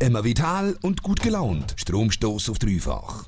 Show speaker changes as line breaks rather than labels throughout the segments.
Immer vital und gut gelaunt. Stromstoß auf dreifach.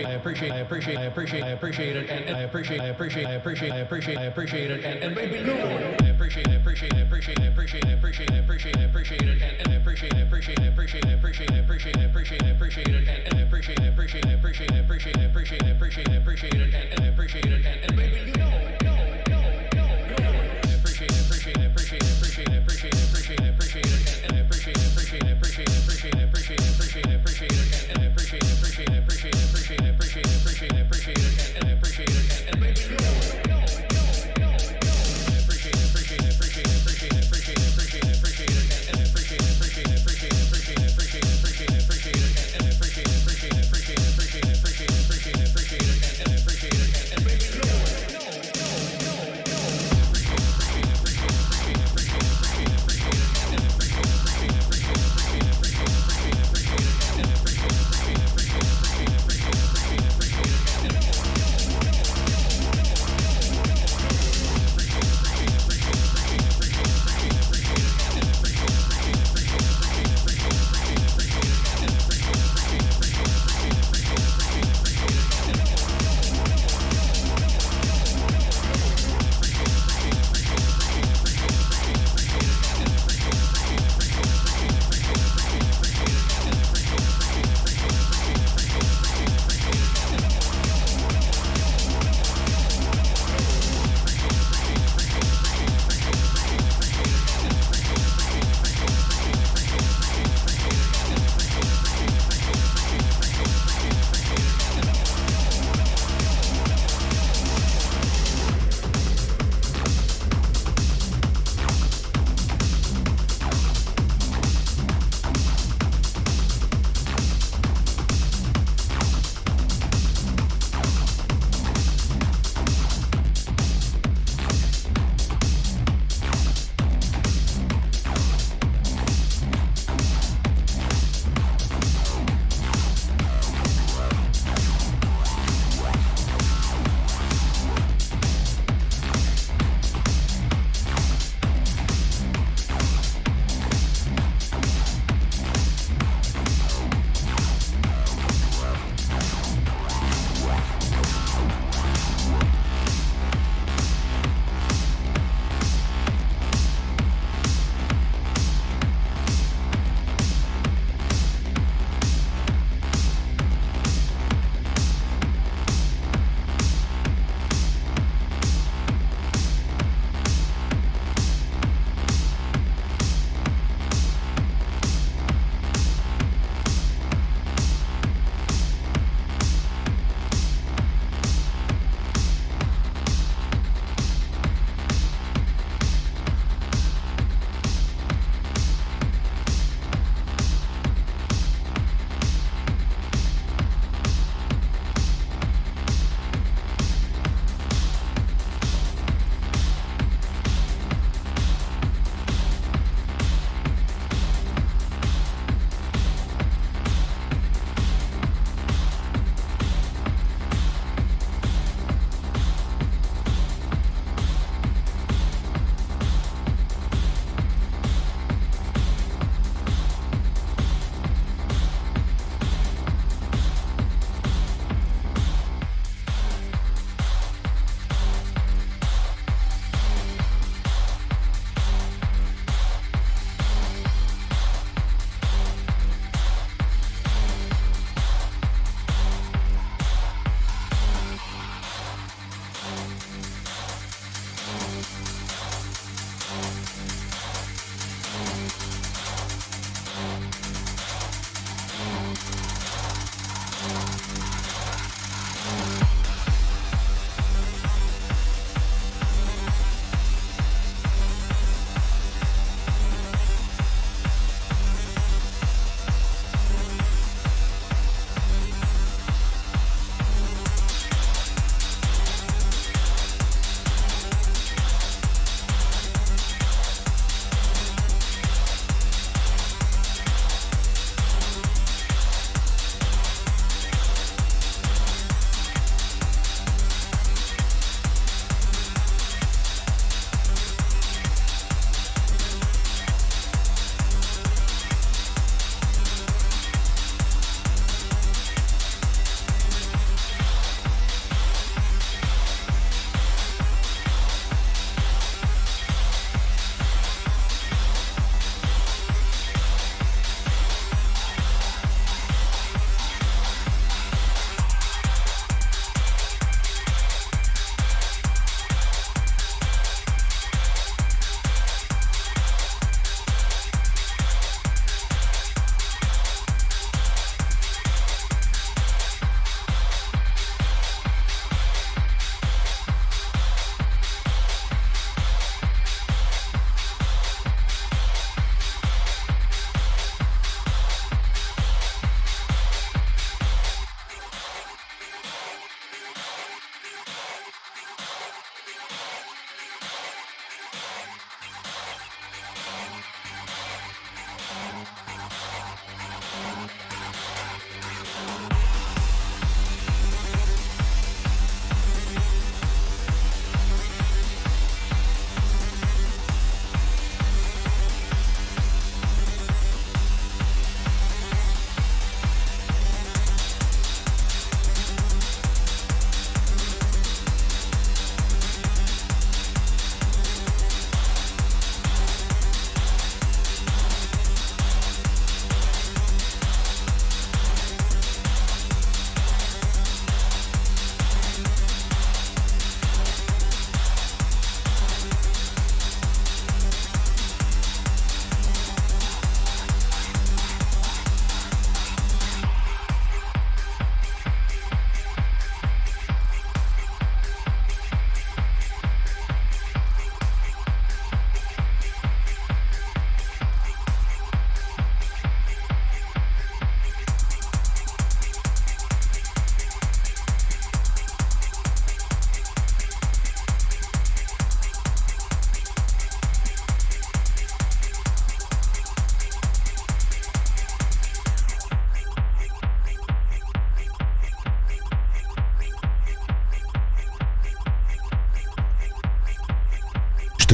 appreciate, I appreciate, I appreciate, I appreciate, I appreciate it, and I appreciate, I appreciate, I appreciate, I appreciate, I appreciate it, and maybe new. I I appreciate, I appreciate.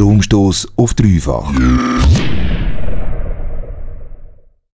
Stromstoß auf dreifach.